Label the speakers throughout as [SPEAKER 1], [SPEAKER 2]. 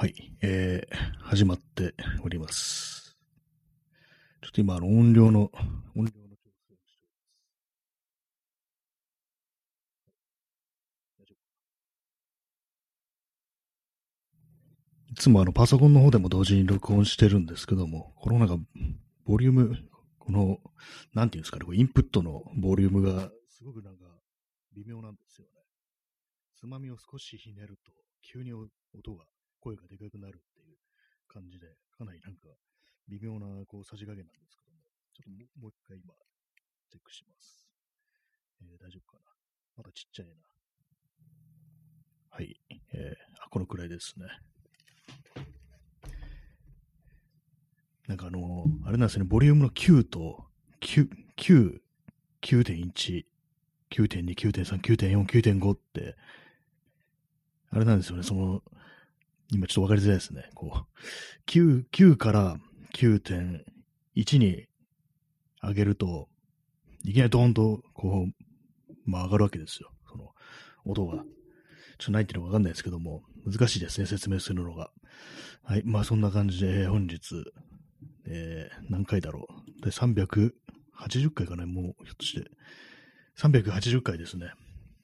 [SPEAKER 1] はい、えー、始まっております。ちょっと今、あの、音量の、音量の調整をしております。いつもあの、パソコンの方でも同時に録音してるんですけども、このなんか、ボリューム、この、なんていうんですかね、インプットのボリュームが、すごくなんか、微妙なんですよね。つまみを少しひねると、急に音が、声がでかくなるっていう感じで、かなりなんか、微妙な、こう、さじ加減なんですけども、ちょっともうもう一回今、チェックします。えー大丈夫かな？まだちっちゃいな。はい。えーあ、このくらいですね。なんかあのーあれなんですね、ボリュームの9と、9、9、9.1、9.2、9.3、9.4、9.5って、あれなんですよね、その、今ちょっとわかりづらいですね。こう、9、9から9.1に上げると、いきなりドーンと、こう、まあ上がるわけですよ。その、音が。ちょっとないっていうのがわかんないですけども、難しいですね、説明するのが。はい、まあそんな感じで、本日、えー、何回だろう。で、380回かな、もう、ひょっとして。380回ですね。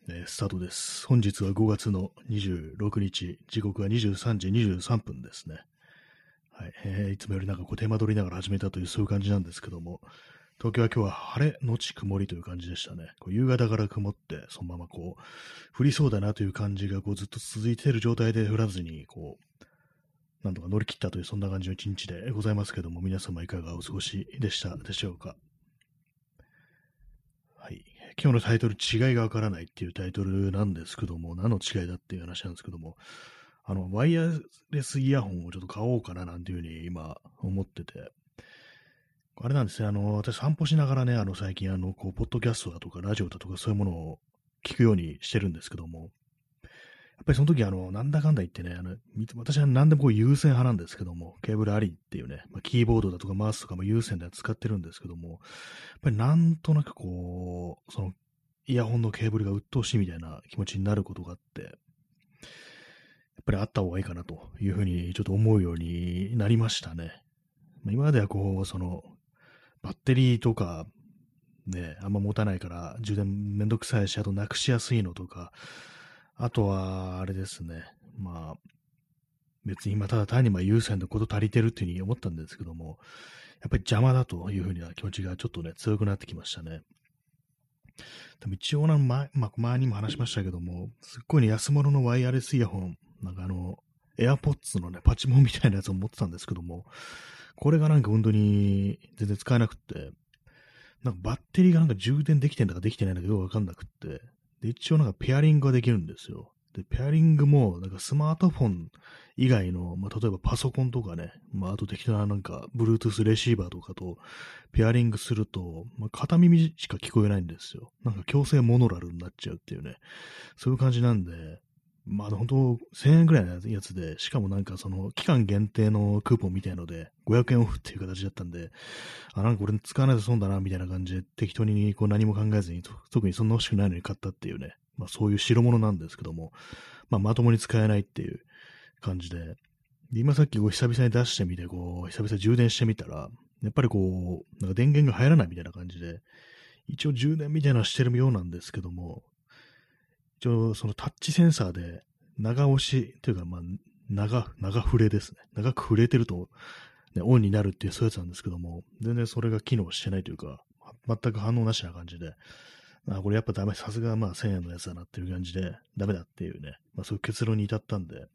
[SPEAKER 1] えースタートです。本日は5月の26日、時刻は23時23分ですね。はい、えーいつもよりなんかこう手間取りながら始めたというそういう感じなんですけども、東京は今日は晴れのち曇りという感じでしたね。こう夕方から曇って、そのままこう、降りそうだなという感じがこうずっと続いている状態で降らずに、こう、なんとか乗り切ったという、そんな感じの一日でございますけども、皆様いかがお過ごしでしたでしょうか？今日のタイトル、違いがわからないっていうタイトルなんですけども、何の違いだっていう話なんですけども、あの、ワイヤレスイヤホンをちょっと買おうかななんていうふうに今思ってて、あれなんですね、あの、私散歩しながらね、あの、最近、あの、こう、ポッドキャストだとか、ラジオだとか、そういうものを聞くようにしてるんですけども、やっぱりその時、あの、なんだかんだ言ってね、あの、私は何でもこう優先派なんですけども、ケーブルありっていうね、まあ、キーボードだとかマウスとかも優先で使ってるんですけども、やっぱりなんとなくこう、その、イヤホンのケーブルが鬱陶しいみたいな気持ちになることがあって、やっぱりあった方がいいかなというふうにちょっと思うようになりましたね。まあ今まではこう、その、バッテリーとか、ね、あんま持たないから充電めんどくさいし、あとなくしやすいのとか、あとは、あれですね、まあ、別に今ただ単にまあ優先のこと足りてるっていうふうに思ったんですけども、やっぱり邪魔だというふうな気持ちがちょっとね、強くなってきましたね。でも一応な、前、まあ、前にも話しましたけども、すっごいね、安物のワイヤレスイヤホン、なんかあの、AirPods のね、パチモンみたいなやつを持ってたんですけども、これがなんか本当に全然使えなくって、なんかバッテリーがなんか充電できてんだかできてないんだかよくわかんなくって、で、一応なんかペアリングができるんですよ。で、ペアリングも、なんかスマートフォン以外の、まあ、例えばパソコンとかね、まあ、あと適当ななんか、Bluetooth レシーバーとかとペアリングすると、まあ、片耳しか聞こえないんですよ。なんか強制モノラルになっちゃうっていうね、そういう感じなんで、まあ、本当1000円ぐらいのやつで、しかもなんかその、期間限定のクーポンみたいので、500円オフっていう形だったんで、あ、なんか俺使わないと損だな、みたいな感じで、適当にこう何も考えずに、特にそんな欲しくないのに買ったっていうね、まあそういう代物なんですけども、まあまともに使えないっていう感じで、で今さっきこう久々に出してみて、こう、久々充電してみたら、やっぱりこう、なんか電源が入らないみたいな感じで、一応充電みたいなのしてるようなんですけども、一応そのタッチセンサーで長押しというか、まあ、長、長触れですね。長く触れてると、ね、オンになるっていうそういうやつなんですけども、全然それが機能してないというか、全く反応なしな感じで、あ、これやっぱダメ、さすがまあ1000円のやつだなっていう感じで、ダメだっていうね、まあそういう結論に至ったんで、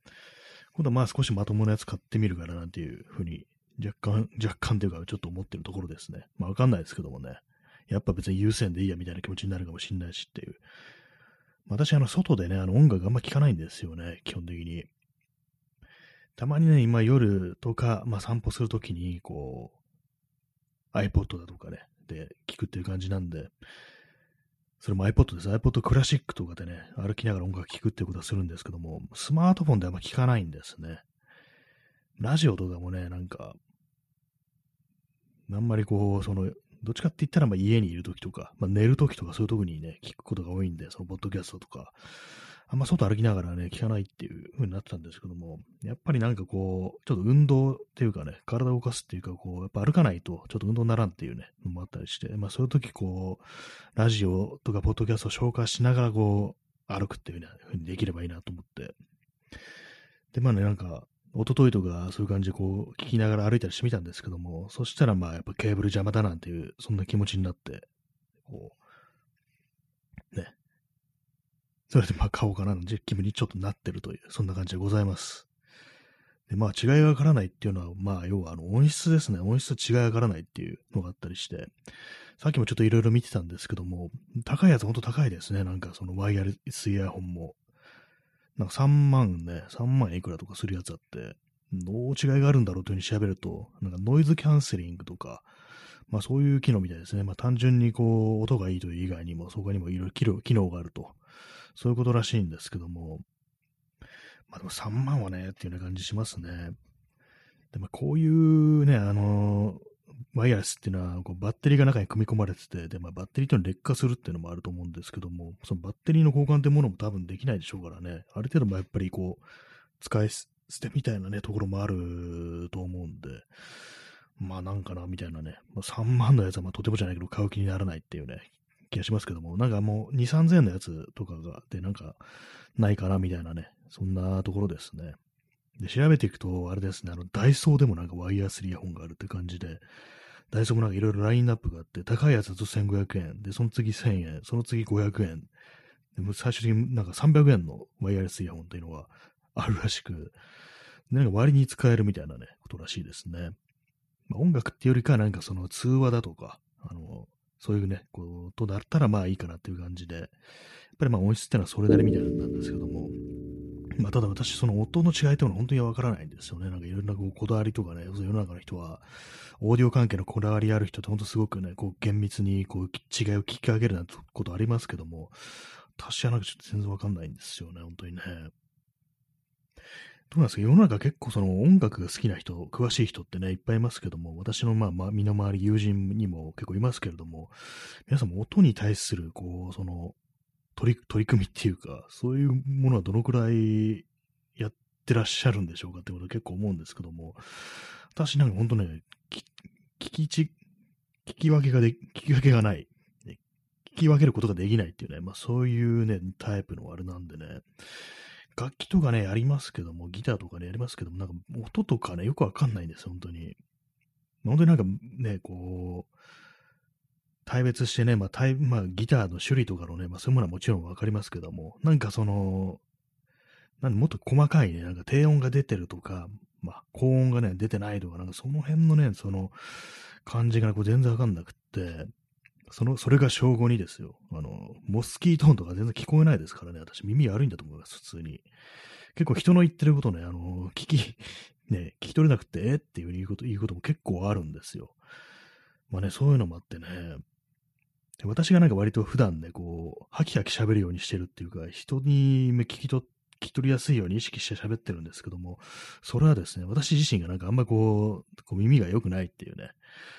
[SPEAKER 1] 今度はまあ少しまともなやつ買ってみるからなんていうふうに、若干、若干というかちょっと思ってるところですね。まあわかんないですけどもね、やっぱ別に優先でいいやみたいな気持ちになるかもしれないしっていう。私、あの、外でね、あの、音楽あんま聞かないんですよね、基本的に。たまにね、今夜とか、まあ散歩するときに、こう、iPod だとかね、で聞くっていう感じなんで、それも iPod です。iPod クラシックとかでね、歩きながら音楽聴くっていうことはするんですけども、スマートフォンであんま聞かないんですね。ラジオとかもね、なんか、あんまりこう、その、どっちかって言ったら、まあ家にいるときとか、まあ寝るときとかそういうときにね、聞くことが多いんで、そのポッドキャストとか、あんま外歩きながらね、効かないっていう風になってたんですけども、やっぱりなんかこう、ちょっと運動っていうかね、体を動かすっていうか、こう、やっぱ歩かないとちょっと運動にならんっていうね、のもあったりして、まあそういう時こう、ラジオとかポッドキャストを紹介しながらこう、歩くっていう風にできればいいなと思って。で、まあね、なんか、一昨日とかそういう感じでこう、聞きながら歩いたりしてみたんですけども、そしたらまあやっぱケーブル邪魔だなんていう、そんな気持ちになって、こう、ね、それでまあ買おうかなの気分にちょっとなってるという、そんな感じでございます。で、まあ違いがわからないっていうのは、まあ要はあの音質ですね。音質違いがわからないっていうのがあったりして、さっきもちょっといろいろ見てたんですけども、高いやつほんと高いですね。なんかそのワイヤレスイヤホンも。なんか3万ね、3万いくらとかするやつあって、どう違いがあるんだろうというふうに調べると、なんかノイズキャンセリングとか、まあそういう機能みたいですね。まあ単純にこう音がいいという以外にも、そこにもいろいろ機能があるとそういうことらしいんですけども、まあでも3万はね、っていうような感じしますね。でもこういうね、あのワイヤレスっていうのはこうバッテリーが中に組み込まれてて、で、まあ、バッテリーっていうのは劣化するっていうのもあると思うんですけども、そのバッテリーの交換ってものも多分できないでしょうからね、ある程度やっぱりこう、使い捨てみたいなね、ところもあると思うんで、まあなんかな、みたいなね、まあ、3万のやつはまあとてもじゃないけど買う気にならないっていうね、気がしますけども、なんかもう2、3000円のやつとかが、で、なんか、ないかなみたいなね、そんなところですね。で、調べていくと、あれですね、あの、ダイソーでもなんかワイヤースリーホンがあるって感じで、ダイソーもなんかいろいろラインナップがあって、高いやつだと1500円、で、その次1000円、その次500円、でも最終的になんか300円のワイヤレスイヤホンっていうのがあるらしく、なんか割に使えるみたいなね、ことらしいですね。まあ、音楽っていうよりかはなんかその通話だとか、あの、そういうね、ことだったらまあいいかなっていう感じで、やっぱりまあ音質ってのはそれなりみたいなんですけども、まあただ私その音の違いっていうのは本当にわからないんですよね。なんかいろんなこうこだわりとかね、世の中の人は、オーディオ関係のこだわりある人って本当すごくね、こう厳密にこう違いを聞き上げるなんてことありますけども、私はなんかちょっと全然わかんないんですよね、本当にね。どうなんですか？世の中結構その音楽が好きな人、詳しい人ってね、いっぱいいますけども、私のまあ、まあ、身の回り、友人にも結構いますけれども、皆さんも音に対する、こう、その、取り、取り組みっていうか、そういうものはどのくらいやってらっしゃるんでしょうかってことは結構思うんですけども、私なんか本当ね、聞きち、聞き分けがで、聞き分けがない。聞き分けることができないっていうね、まあそういうね、タイプのあれなんでね、楽器とかね、ありますけども、ギターとかね、やりますけども、なんか音とかね、よくわかんないんですよ、本当に。本当になんかね、こう、大別してね、まあ、まあ、ギターの種類とかのね、まあ、そういうものはもちろんわかりますけども、なんかその、なんもっと細かいね、なんか低音が出てるとか、まあ、高音がね、出てないとか、なんかその辺のね、その感じがこう全然わかんなくって、その、それが正午にですよ。あの、モスキートーンとか全然聞こえないですからね。私耳悪いんだと思います、普通に。結構人の言ってることね、あの、聞き、ね、聞き取れなくて、え？っていうふうに言うこと、言うことも結構あるんですよ。まあね、そういうのもあってね。私がなんか割と普段ね、こう、ハキハキ喋るようにしてるっていうか、人に聞き取聞き取りやすいように意識して喋ってるんですけども、それはですね、私自身がなんかあんまこう、こう耳が良くないっていうね、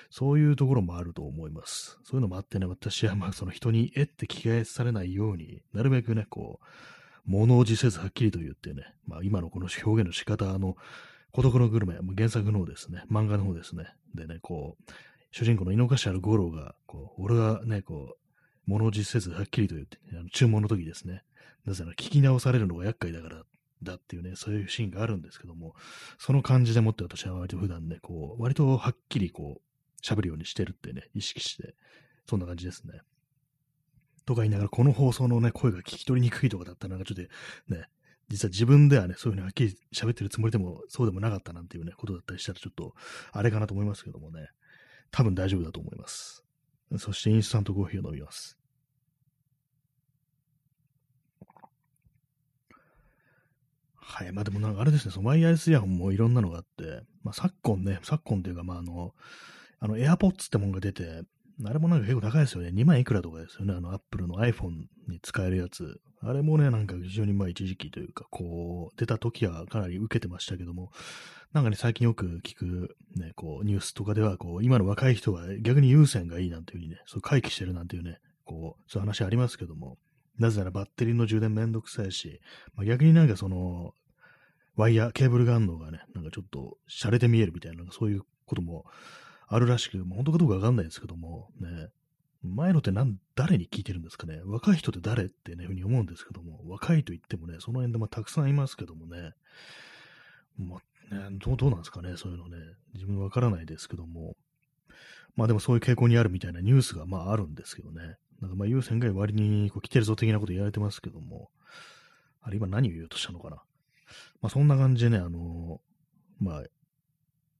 [SPEAKER 1] そういうところもあると思います。そういうのもあってね、私はまあその人にえって聞き返されないように、なるべくね、こう、物おじせずはっきりと言ってね、まあ今のこの表現の仕方の孤独のグルメ、原作の方ですね、漫画の方ですね。でね、こう、主人公の井の頭五郎が、こう、俺がね、こう、物おじせずはっきりと言って、あの注文の時ですね、なぜなら聞き直されるのが厄介だからだっていうね、そういうシーンがあるんですけども、その感じでもって私は割と普段ね、こう、割とはっきりこう、喋るようにしてるってね、意識して、そんな感じですね。とか言いながら、この放送のね、声が聞き取りにくいとかだったら、なんかちょっとね、実は自分ではね、そういうふうにはっきり喋ってるつもりでも、そうでもなかったなんていうね、ことだったりしたら、ちょっと、あれかなと思いますけどもね、多分大丈夫だと思います。そして、インスタントコーヒーを飲みます。はい。まあでもなんかあれですね、そのワイヤレスイヤホンもいろんなのがあって、まあ昨今ね、昨今っていうか、まああの、あの、AirPods ってもんが出て、あれもなんか結構高いですよね。2万いくらとかですよね。あの、Apple の iPhone に使えるやつ。あれもね、なんか非常にまあ一時期というか、こう、出た時はかなり受けてましたけども、なんかね、最近よく聞く、ね、こう、ニュースとかでは、こう、今の若い人は逆に優先がいいなんていうふうにね、そう回帰してるなんていうね、こう、そういう話ありますけども、なぜならバッテリーの充電めんどくさいし、まあ、逆になんかその、ワイヤー、ケーブルがあるのがね、なんかちょっと洒落て見えるみたいな、そういうこともあるらしく、本当かどうかわかんないですけども、ね、前のって、誰に聞いてるんですかね？若い人って誰ってね、ふうに思うんですけども、若いと言ってもね、その辺でまあたくさんいますけどもね、まあ、ね、どう、どうなんですかね、そういうのね、自分わからないですけども、まあでもそういう傾向にあるみたいなニュースがまああるんですけどね、なんかまあ優先が割にこう来てるぞ的なこと言われてますけども、あれ今何を言おうとしたのかな？まあそんな感じでね、あのー、まあ、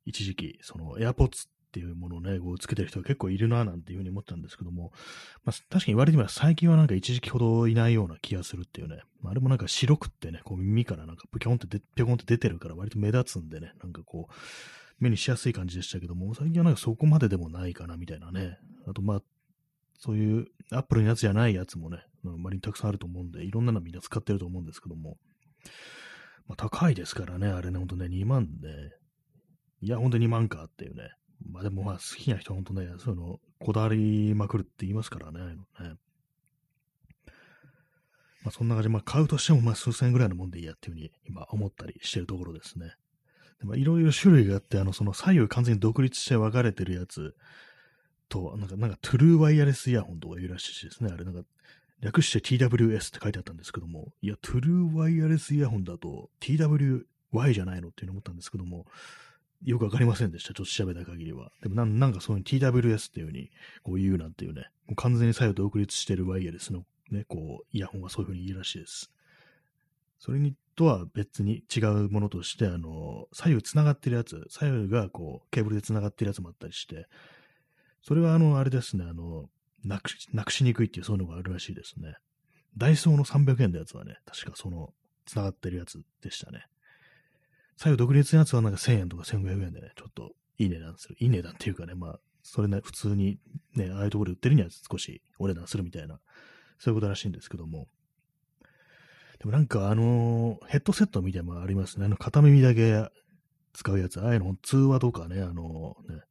[SPEAKER 1] 一時期、その AirPods っていうものをね、こうつけてる人が結構いるななんていうふうに思ったんですけども、まあ、確かに言われてみれば最近はなんか一時期ほどいないような気がするっていうね、まあ、あれもなんか白くってね、こう耳からなんかピョンってピョンって出てるから割と目立つんでね、なんかこう、目にしやすい感じでしたけども、最近はなんかそこまででもないかなみたいなね、あとまあ、そういうアップルのやつじゃないやつもね、割にたくさんあると思うんで、いろんなのみんな使ってると思うんですけども、まあ、高いですからね、あれね、ほんとね、2万で、いや、ほんと2万かっていうね、まあでもまあ好きな人は本当ね、そういうのこだわりまくるって言いますからね。ねまあそんな感じで、まあ買うとしてもまあ数千円ぐらいのもんでいいやっていうふうに今思ったりしてるところですね。でまあいろいろ種類があって、あのその左右完全に独立して分かれてるやつと、なんか、なんかトゥルーワイヤレスイヤホンとか言うらしいですね。あれなんか略して TWS って書いてあったんですけども、いや、トゥルーワイヤレスイヤホンだと TWY じゃないのっていうの思ったんですけども、よくわかりませんでした。ちょっと調べた限りは。でもなんなんかそういう TWS っていう風にこう言うなんていうね、もう完全に左右独立してるワイヤレスのね、こう、イヤホンはそういう風に言うらしいです。それにとは別に違うものとして、あの、左右繋がってるやつ、左右がこう、ケーブルで繋がってるやつもあったりして、それはあの、あれですね、あの、なくし、なくしにくいっていうそういうのがあるらしいですね。ダイソーの300円のやつはね、確かその、繋がってるやつでしたね。左右独立のやつはなんか1000円とか1500円でね、ちょっといい値段する。いい値段っていうかね、まあ、それね、普通にね、ああいうところで売ってるには少しお値段するみたいな、そういうことらしいんですけども。でもなんかあの、ヘッドセットみたいなのもありますね。あの、片耳だけ使うやつ。ああいうの、通話とかね、あの、ね、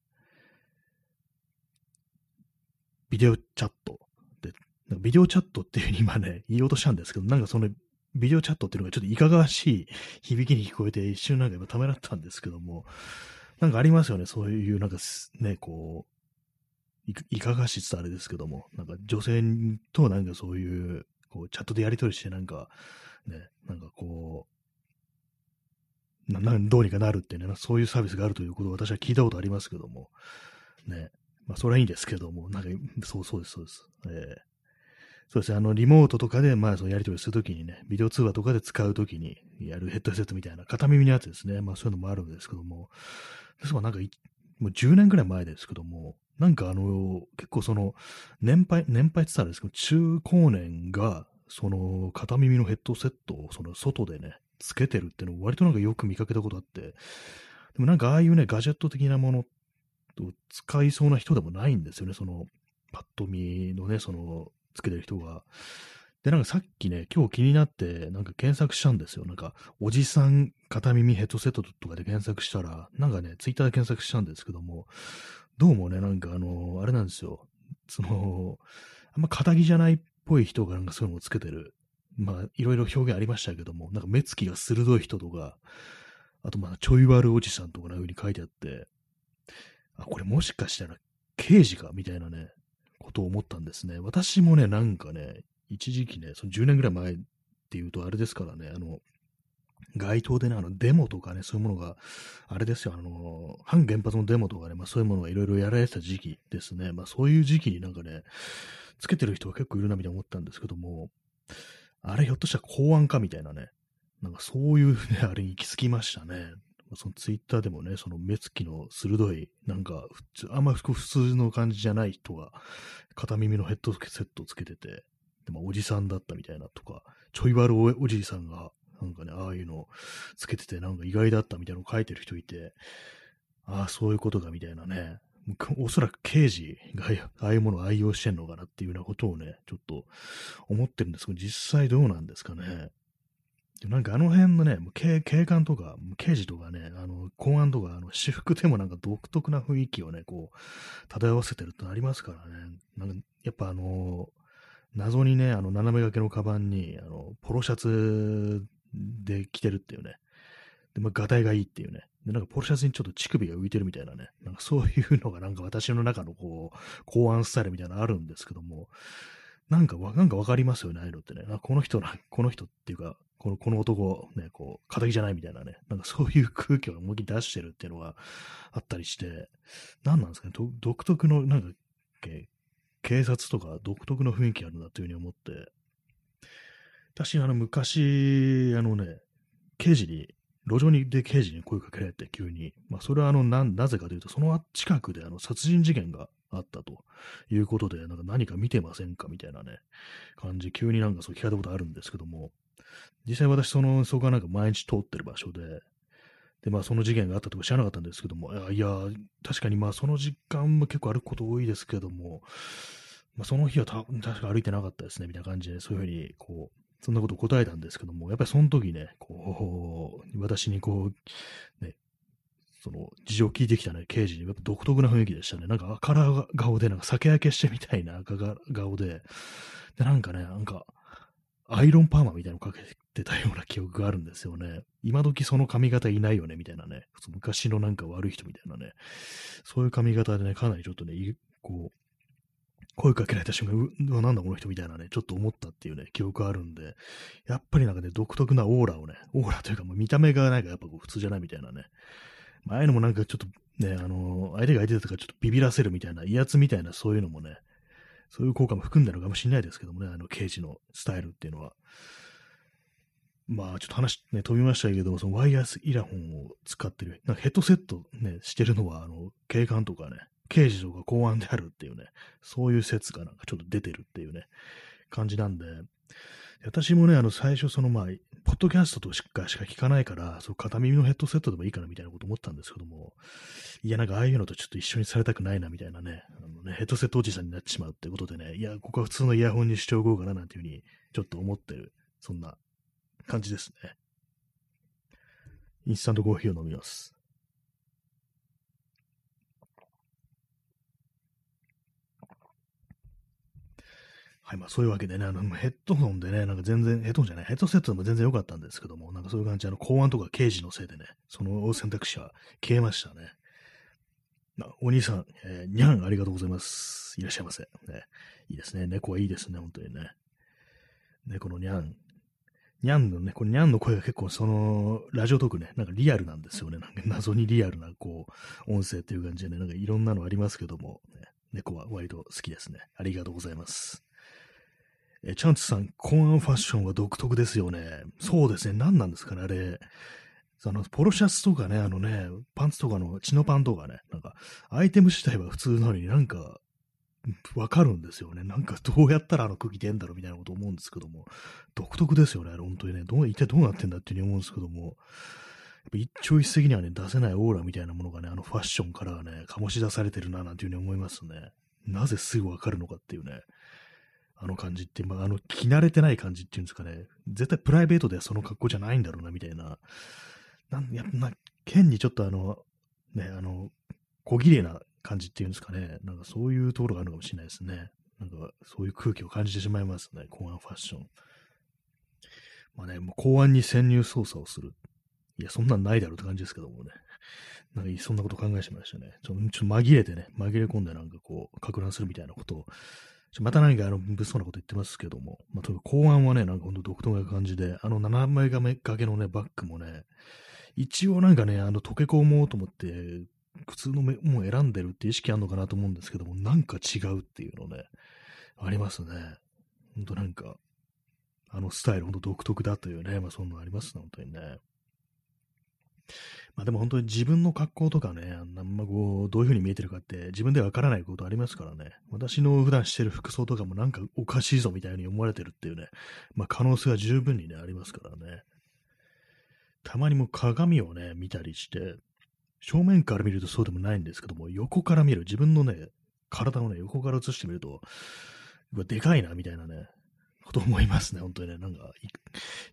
[SPEAKER 1] ビデオチャットで、ビデオチャットっていうふうに今ね、言おうとしたんですけど、なんかそのビデオチャットっていうのがちょっといかがわしい響きに聞こえて一瞬なんか今ためらったんですけども、なんかありますよね、そういうなんかね、こう、いかがしいってあれですけども、なんか女性となんかそういう、こう、チャットでやり取りしてなんか、ね、なんかこう、などうにかなるってね、そういうサービスがあるということを私は聞いたことありますけども、ね、まあそれはいいんですけども、なんか、そうそうです、そうです。えーそうですね、あの、リモートとかで、まあ、そのやり取りするときにね、ビデオ通話とかで使うときにやるヘッドセットみたいな片耳のやつですね。まあ、そういうのもあるんですけども、ですが、なんか、もう10年ぐらい前ですけども、なんかあの、結構その、年配、年配って言ったらですけど、中高年が、その、片耳のヘッドセットを、その、外でね、つけてるっていうのを割となんかよく見かけたことあって、でもなんかああいうね、ガジェット的なものを使いそうな人でもないんですよね、その、パッと見のね、その、つけてる人が。で、なんかさっきね、今日気になって、なんか検索したんですよ。なんか、おじさん片耳ヘッドセットとかで検索したら、なんかね、ツイッターで検索したんですけども、どうもね、なんかあの、あれなんですよ。その、あんま肩着じゃないっぽい人がなんかそういうのをつけてる。まあ、いろいろ表現ありましたけども、なんか目つきが鋭い人とか、あとまあ、ちょい悪おじさんとかな風に書いてあって、あ、これもしかしたら刑事か？みたいなね、ことを思ったんですね。私もね、なんかね、一時期ね、その10年ぐらい前っていうとあれですからね、あの、街頭でね、あの、デモとかね、そういうものが、あれですよ、あの、反原発のデモとかね、まあそういうものがいろいろやられてた時期ですね。まあそういう時期になんかね、つけてる人が結構いるなみたいな思ったんですけども、あれひょっとしたら公安かみたいなね、なんかそういうね、あれに行き着きましたね。そのツイッターでもね、その目つきの鋭い、なんか普通、あんま普通の感じじゃない人が、片耳のヘッドセットをつけてて、でもおじさんだったみたいなとか、ちょい悪おじいさんが、なんかね、ああいうのつけてて、なんか意外だったみたいなのを書いてる人いて、ああ、そういうことかみたいなね、おそらく刑事がああいうものを愛用してんのかなっていうようなことをね、ちょっと思ってるんですけど、実際どうなんですかね。なんかあの辺のね、警警官とか、刑事とかね、あの、公安とか、あの、私服でもなんか独特な雰囲気をね、こう、漂わせてるってありますからね。なんか、やっぱあの、謎にね、あの、斜め掛けのカバンに、あの、ポロシャツで着てるっていうね。で、まあ、ガタイがいいっていうね。で、なんかポロシャツにちょっと乳首が浮いてるみたいなね。なんかそういうのがなんか私の中のこう、考案スタイルみたいなのあるんですけども、なんかわ、なんかわかりますよね、ああいうのってね。あこの人な、この人っていうか、この、この男、ね、こう、仇じゃないみたいなね。なんかそういう空気を思いっきり出してるっていうのがあったりして、何なんですかね、独特の、なんか、警察とか独特の雰囲気あるなというふうに思って、私、あの、昔、あのね、刑事に、路上にで刑事に声かけられて、急に。まあ、それはあの、な、なぜかというと、その近くであの、殺人事件があったということで、なんか何か見てませんかみたいなね、感じ、急になんかそう聞かれたことあるんですけども、実際私、その、そこがなんか毎日通ってる場所で、で、まあ、その事件があったとか知らなかったんですけども、いや、確かにまあ、その時間も結構歩くこと多いですけども、まあ、その日はた確か歩いてなかったですね、みたいな感じで、そういうふうに、こう、そんなことを答えたんですけども、やっぱりその時ね、こう、私にこう、ね、その、事情を聞いてきたね、刑事に、やっぱ独特な雰囲気でしたね。なんか赤顔で、なんか酒焼けしてみたいな赤顔で、で、なんかね、なんか、アイロンパーマみたいなのかけてたような記憶があるんですよね。今時その髪型いないよね、みたいなね。昔のなんか悪い人みたいなね。そういう髪型でね、かなりちょっとね、こう、声かけられた瞬間、うわ、なんだこの人みたいなね、ちょっと思ったっていうね、記憶あるんで、やっぱりなんかね、独特なオーラをね、オーラというかもう見た目がなんかやっぱこう普通じゃないみたいなね、前のもなんかちょっとね、あの、相手が相手だとかちょっとビビらせるみたいな、威圧みたいなそういうのもね、そういう効果も含んでるのかもしれないですけどもね、あの、刑事のスタイルっていうのは。まあ、ちょっと話ね、飛びましたけど、そのワイヤレスイヤホンを使ってる、なんかヘッドセットね、してるのは、あの、警官とかね、刑事とか公安であるっていうね、そういう説がなんかちょっと出てるっていうね、感じなんで、私もね、あの、最初、その、まあ、ポッドキャストとしかしか聞かないから、そう、片耳のヘッドセットでもいいかなみたいなこと思ったんですけども、いや、なんかああいうのとちょっと一緒にされたくないなみたいなね、あのねヘッドセットおじさんになってしまうってことでね、いや、ここは普通のイヤホンにしておこうかななんていうふうに、ちょっと思ってる、そんな感じですね。インスタントコーヒーを飲みます。はい、まあそういうわけでね、あの、ヘッドホンでね、なんか全然、ヘッドホンじゃない、ヘッドセットでも全然良かったんですけども、なんかそういう感じで、あの、公安とか刑事のせいでね、その選択肢は消えましたね。お兄さん、えー、にゃん、ありがとうございます。いらっしゃいませ。ね、いいですね。猫はいいですね、本当にね。猫のにゃん。にゃんのね、これにゃんの声が結構その、ラジオトークね、なんかリアルなんですよね。なんか謎にリアルな、こう、音声っていう感じでね、なんかいろんなのありますけども、ね、猫は割と好きですね。ありがとうございます。えチャンツさん、公安ファッションは独特ですよね。そうですね。何なんですかね、あれ。あの、ポロシャツとかね、あのね、パンツとかの、チノパンとかね、なんか、アイテム自体は普通なのになんか、わかるんですよね。なんかどうやったらあの空気出んだろうみたいなこと思うんですけども、独特ですよね、本当にね。どう、一体どうなってんだっていうふうに思うんですけども、やっぱ一朝一夕にはね、出せないオーラみたいなものがね、あのファッションからね、醸し出されてるな、なんていうふうに思いますね。なぜすぐわかるのかっていうね。あの感じって、まあ、あの、着慣れてない感じっていうんですかね。絶対プライベートではその格好じゃないんだろうな、みたいな。なんやな、剣にちょっとあの、ね、あの、小綺麗な感じっていうんですかね。なんかそういうところがあるのかもしれないですね。なんかそういう空気を感じてしまいますね。公安ファッション。まあね、もう公安に潜入捜査をする。いや、そんなんないだろうって感じですけどもね。なんかそんなこと考えてましたね。ちょっと紛れてね、紛れ込んでなんかこう、か乱するみたいなことをまた何かあの物騒なこと言ってますけども、まあ、と公安はね、なんかほんと独特な感じで、あの斜め掛けのね、バッグもね、一応なんかね、あの溶け込もうと思って、普通のもう選んでるって意識あるのかなと思うんですけども、なんか違うっていうのね、ありますね。ほんとなんか、あのスタイルほんと独特だというね、まあそんなのありますね、本当にね。まあでも本当に自分の格好とかね、あんまこう、どういう風に見えてるかって自分ではわからないことありますからね。私の普段してる服装とかもなんかおかしいぞみたいに思われてるっていうね、まあ可能性は十分にね、ありますからね。たまにも鏡をね、見たりして、正面から見るとそうでもないんですけども、横から見る、自分のね、体をね、横から映してみると、でかいな、みたいなね、こと思いますね、本当にね。なんか、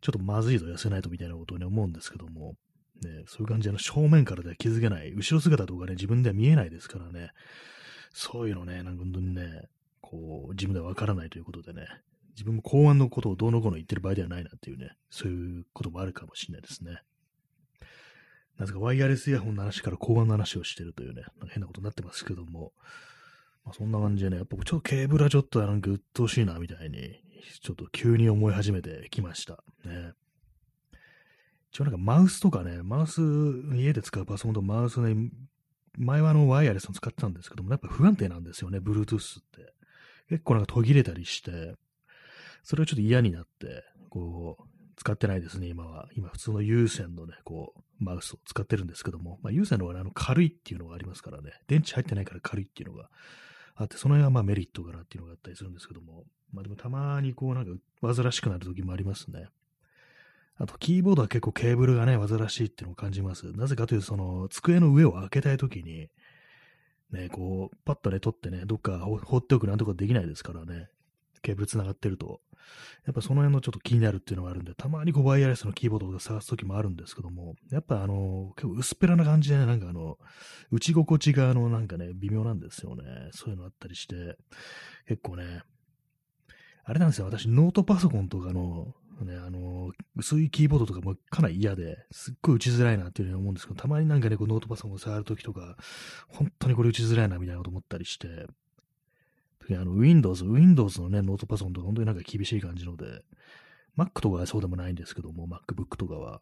[SPEAKER 1] ちょっとまずいぞ、痩せないとみたいなことをね、思うんですけども、ね、そういう感じで、正面からでは気づけない、後ろ姿とかね、自分では見えないですからね、そういうのね、なんか本当にね、こう、自分ではわからないということでね、自分も公安のことをどうのこうの言ってる場合ではないなっていうね、そういうこともあるかもしれないですね。なぜかワイヤレスイヤホンの話から公安の話をしてるというね、なんか変なことになってますけども、まあ、そんな感じでね、やっぱちょっとケーブルはちょっとなんか鬱陶しいなみたいに、ちょっと急に思い始めてきました。ね。一応なんかマウスとかね、マウス、家で使うパソコンとマウスね、前はあのワイヤレスを使ってたんですけども、やっぱ不安定なんですよね、Bluetooth って。結構なんか途切れたりして、それがちょっと嫌になって、こう、使ってないですね、今は。今、普通の有線のね、こう、マウスを使ってるんですけども、まあ、有線の方が、ね、あの軽いっていうのがありますからね、電池入ってないから軽いっていうのがあって、その辺はまあメリットかなっていうのがあったりするんですけども、まあでもたまにこうなんか煩わしくなる時もありますね。あと、キーボードは結構ケーブルがね、煩わしいっていうのを感じます。なぜかというと、その、机の上を開けたい時に、ね、こう、パッとね、取ってね、どっか放っておくなんとかできないですからね。ケーブル繋がってると。やっぱその辺のちょっと気になるっていうのがあるんで、たまにこうワイヤレスのキーボードとか探すときもあるんですけども、やっぱあの、結構薄っぺらな感じでね、なんかあの、打ち心地があの、なんかね、微妙なんですよね。そういうのあったりして、結構ね、あれなんですよ、私ノートパソコンとかの、ね、あの、薄いキーボードとかもかなり嫌で、すっごい打ちづらいなっていうふうに思うんですけど、たまになんかね、こうノートパソコンを触るときとか、本当にこれ打ちづらいなみたいなこと思ったりして、あの、Windows、Windows のね、ノートパソコンとか本当になんか厳しい感じので、Mac とかはそうでもないんですけども、MacBook とかは、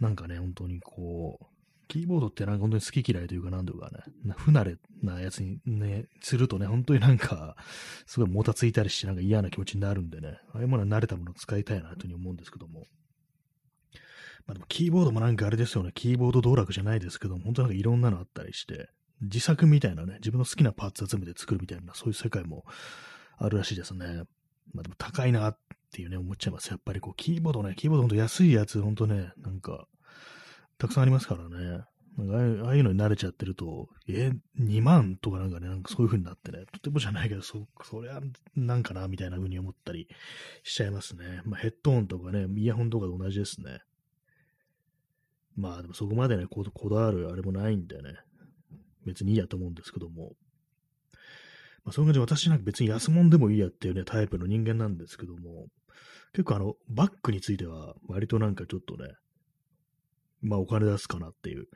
[SPEAKER 1] なんかね、本当にこう、キーボードってなんか本当に好き嫌いというか、なんとかね、不慣れなやつにね、するとね、本当になんか、すごいもたついたりして、なんか嫌な気持ちになるんでね、ああいうものは慣れたものを使いたいなというふうに思うんですけども。まあでも、キーボードもなんかあれですよね、キーボード道楽じゃないですけども、本当なんかいろんなのあったりして、自作みたいなね、自分の好きなパーツ集めて作るみたいな、そういう世界もあるらしいですね。まあでも高いなっていうね、思っちゃいます。やっぱりこう、キーボードね、キーボードほんと安いやつ、ほんとね、なんか、たくさんありますからね。なんかああいうのに慣れちゃってると、え、2万とかなんかね、なんかそういう風になってね、とてもじゃないけど、そ、そりゃ、なんかな、みたいな風に思ったりしちゃいますね。まあヘッドホンとかね、イヤホンとかと同じですね。まあでもそこまでね、こだわるあれもないんでね、別にいいやと思うんですけども、まあ、そういう感じで私なんか別に安物でもいいやっていうね、タイプの人間なんですけども、結構あの、バッグについては割となんかちょっとね、まあお金出すかなっていう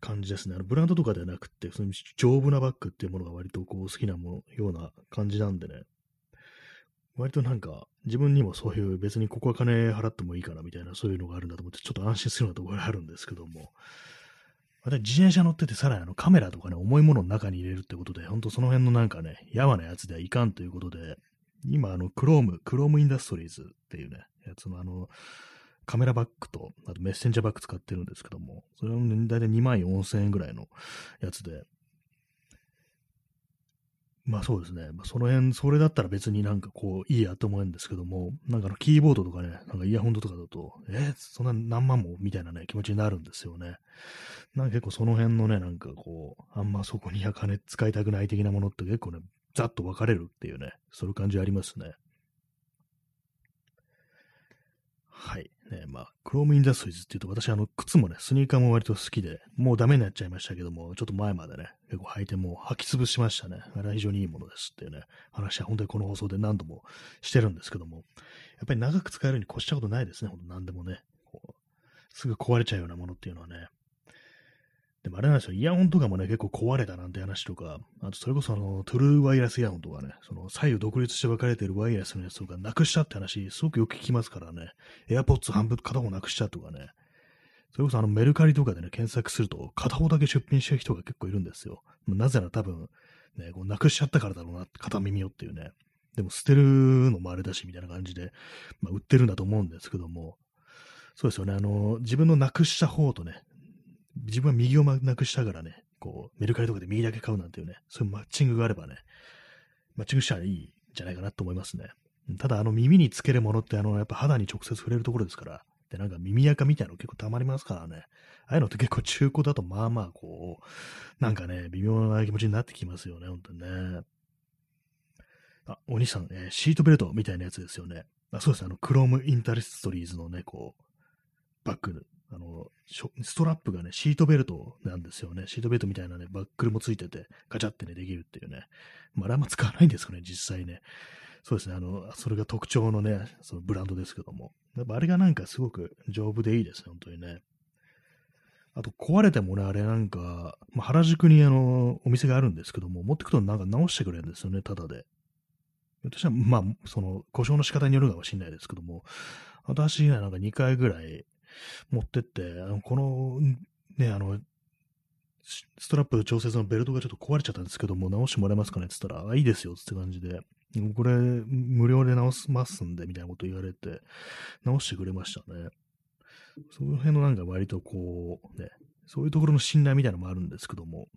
[SPEAKER 1] 感じですね。あのブランドとかではなくて、その丈夫なバッグっていうものが割とこう好きなものような感じなんでね、割となんか自分にもそういう別にここは金払ってもいいかなみたいなそういうのがあるんだと思ってちょっと安心するようなところがあるんですけども、私自転車乗っててさらにあのカメラとかね、重いものの中に入れるってことで、ほんとその辺のなんかね、やわなやつではいかんということで、今あの、クローム、クロームインダストリーズっていうね、やつのあの、カメラバッグと、あとメッセンジャーバッグ使ってるんですけども、それは、ね、大体2万4000円ぐらいのやつで、まあそうですね。ま、その辺、それだったら別になんかこう、いいやと思うんですけども、なんかの、キーボードとかね、なんかイヤホンとかだと、えー、そんな何万もみたいなね、気持ちになるんですよね。なんか結構その辺のね、なんかこう、あんまそこに金使いたくない的なものって結構ね、ざっと分かれるっていうね、そういう感じありますね。はい。ね、まあ、クロームインダストリーズっていうと、私、あの、靴もね、スニーカーも割と好きで、もうダメになっちゃいましたけども、ちょっと前までね、結構履いてもう履き潰しましたね。あれは非常にいいものですっていうね、話は本当にこの放送で何度もしてるんですけども、やっぱり長く使えるに越したことないですね、ほんと何でもね。すぐ壊れちゃうようなものっていうのはね。でもあれなんですよ、イヤホンとかもね、結構壊れたなんて話とか、あとそれこそあの、トゥルーワイヤレスイヤホンとかね、その左右独立して分かれてるワイヤレスのやつとかなくしたって話、すごくよく聞きますからね、エアポッツ半分片方なくしたとかね、それこそあのメルカリとかでね、検索すると片方だけ出品してる人が結構いるんですよ。なぜなら多分、ね、こうなくしちゃったからだろうな、片耳をっていうね。でも捨てるのもあれだし、みたいな感じで、まあ、売ってるんだと思うんですけども、そうですよね、あの、自分のなくした方とね、自分は右をなくしたからね、こう、メルカリとかで右だけ買うなんていうね、そういうマッチングがあればね、マッチングしたらいいんじゃないかなと思いますね。ただ、あの耳につけるものって、あの、やっぱ肌に直接触れるところですから、で、なんか耳垢みたいなの結構たまりますからね。ああいうのって結構中古だとまあまあこう、なんかね、微妙な気持ちになってきますよね、本当にね。あ、お兄さん、えー、シートベルトみたいなやつですよね。あそうですね、あの、クロームインタリストリーズのね、こう、バッグあの、ストラップがね、シートベルトなんですよね。シートベルトみたいなね、バックルもついてて、ガチャってね、できるっていうね。まあ、あれあんま使わないんですかね、実際ね。そうですね、あの、それが特徴のね、そのブランドですけども。やっぱあれがなんかすごく丈夫でいいですね、本当にね。あと壊れてもね、あれなんか、まあ、原宿にあの、お店があるんですけども、持ってくとなんか直してくれるんですよね、ただで。私は、まあ、その、故障の仕方によるかもしれないですけども、私がなんか2回ぐらい持ってって、この、ね、あの、ストラップ調節のベルトがちょっと壊れちゃったんですけども、直してもらえますかね？って言ったら、あ、いいですよって感じで、これ、無料で直しますんで、みたいなこと言われて、直してくれましたね。その辺のなんか割とこう、ね、そういうところの信頼みたいなのもあるんですけども、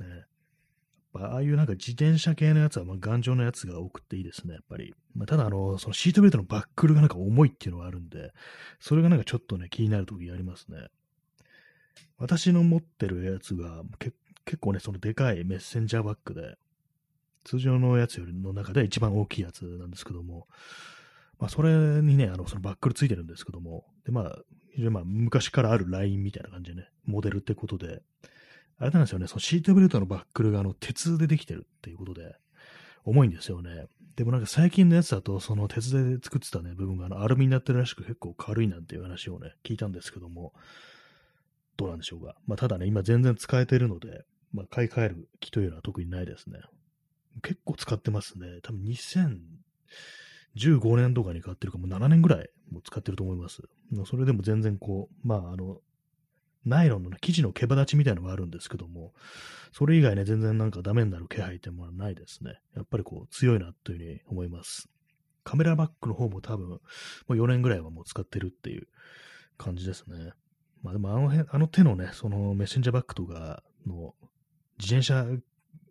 [SPEAKER 1] ね、ぱああいうなんか自転車系のやつはまあ頑丈なやつが多くていいですね、やっぱり。まあ、ただあの、そのシートベルトのバックルがなんか重いっていうのがあるんで、それがなんかちょっとね、気になるときありますね。私の持ってるやつが結構ね、そのでかいメッセンジャーバッグで、通常のやつよりの中で一番大きいやつなんですけども、まあ、それにね、あの、そのバックルついてるんですけども、で、まあ、非常にまあ、昔からあるラインみたいな感じでね、モデルってことで、あれなんですよね、そのシートベルトのバックルがあの、鉄でできてるっていうことで、重いんですよね。でもなんか最近のやつだと、その鉄で作ってたね、部分があのアルミになってるらしく結構軽いなんていう話をね、聞いたんですけども、どうなんでしょうか。まあただね、今全然使えてるので、まあ買い替える気というのは特にないですね。結構使ってますね。多分2015年とかに買ってるかも7年ぐらいも使ってると思います。それでも全然こう、まああの、ナイロンの、ね、生地の毛羽立ちみたいのがあるんですけども、それ以外ね、全然なんかダメになる気配ってもないですね。やっぱりこう、強いなというふうに思います。カメラバッグの方も多分、もう4年ぐらいはもう使ってるっていう感じですね。まあでもあの辺、あの手のね、そのメッセンジャーバッグとかの自転車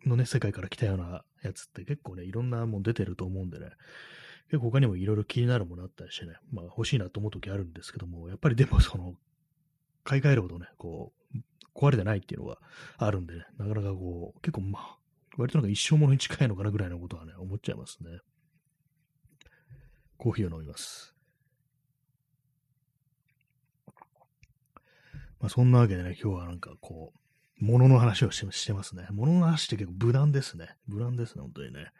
[SPEAKER 1] のね、世界から来たようなやつって結構ね、いろんなもん出てると思うんでね、結構他にもいろいろ気になるものあったりしてね、まあ欲しいなと思う時あるんですけども、やっぱりでもその、買い替えるほどね、こう、壊れてないっていうのがあるんでね、なかなかこう、結構まあ、割となんか一生ものに近いのかなぐらいのことはね、思っちゃいますね。コーヒーを飲みます。まあそんなわけでね、今日はなんかこう、物の話をしてますね。物の話って結構無難ですね。無難ですね、本当にね。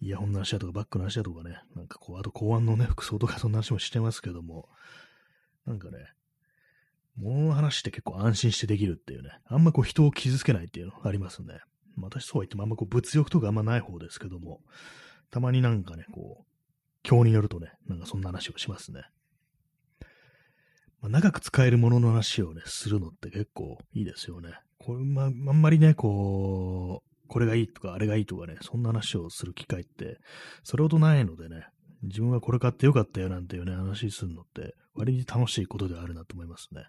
[SPEAKER 1] イヤホンの話だとか、バッグの話だとかね、なんかこう、あと公安のね、服装とかそんな話もしてますけども、なんかね、物の話って結構安心してできるっていうね、あんまこう人を傷つけないっていうのありますね。私そうは言ってもあんまこう物欲とかあんまない方ですけども、たまになんかね、こう、今日によるとね、なんかそんな話をしますね。まあ、長く使えるものの話をね、するのって結構いいですよね。これ、まあ、あんまりね、こう、これがいいとか、あれがいいとかね、そんな話をする機会って、それほどないのでね、自分はこれ買ってよかったよなんていうね、話するのって、割に楽しいことではあるなと思いますね。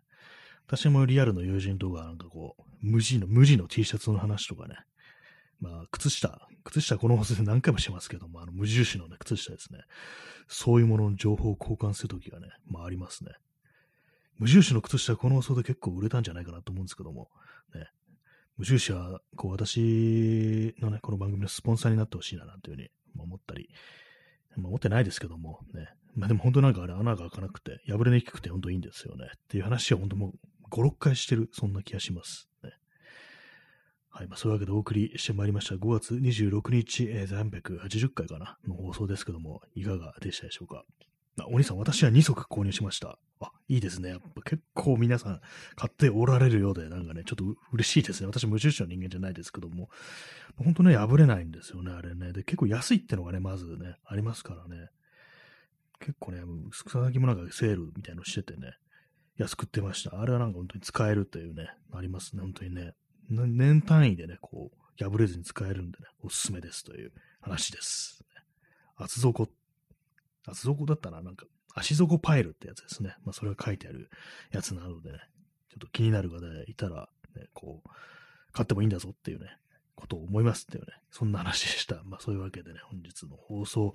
[SPEAKER 1] 私もリアルの友人とか、なんかこう、無地の、無地の T シャツの話とかね、まあ、靴下、靴下この放送で何回もしますけども、あの、無印のね、靴下ですね。そういうものの情報を交換するときがね、まあありますね。無印の靴下この放送で結構売れたんじゃないかなと思うんですけども、ね、無印は、こう、私のね、この番組のスポンサーになってほしいな、なんていうふうに思ったり、まあ、持ってないですけども、ね。まあでも本当なんかあれ穴が開かなくて、破れにくくて本当いいんですよね。っていう話は本当もう5、6回してる、そんな気がします。ね。はい。まあそういうわけでお送りしてまいりました5月26日、えー、380回かな、の放送ですけども、いかがでしたでしょうか。あ、お兄さん、私は2足購入しました。あ、いいですね。やっぱ結構皆さん買っておられるようで、なんかね、ちょっと嬉しいですね。私、無印の人間じゃないですけども、本当ね、破れないんですよね、あれね。で、結構安いってのがね、まずね、ありますからね。結構ね、薄草先もなんかセールみたいのしててね、安く売ってました。あれはなんか本当に使えるというね、ありますね、本当にね。年単位でね、こう、破れずに使えるんでね、おすすめですという話です。厚底、厚底だったらなんか足底パイルってやつですね。まあ、それが書いてあるやつなのでね、ちょっと気になる方いたら、ね、こう、買ってもいいんだぞっていうね、ことを思いますっていうね、そんな話でした。まあ、そういうわけでね、本日の放送、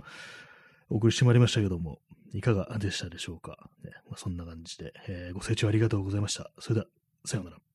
[SPEAKER 1] お送りしてまいりましたけども、いかがでしたでしょうか。ねまあ、そんな感じで、えー、ご清聴ありがとうございました。それでは、さようなら。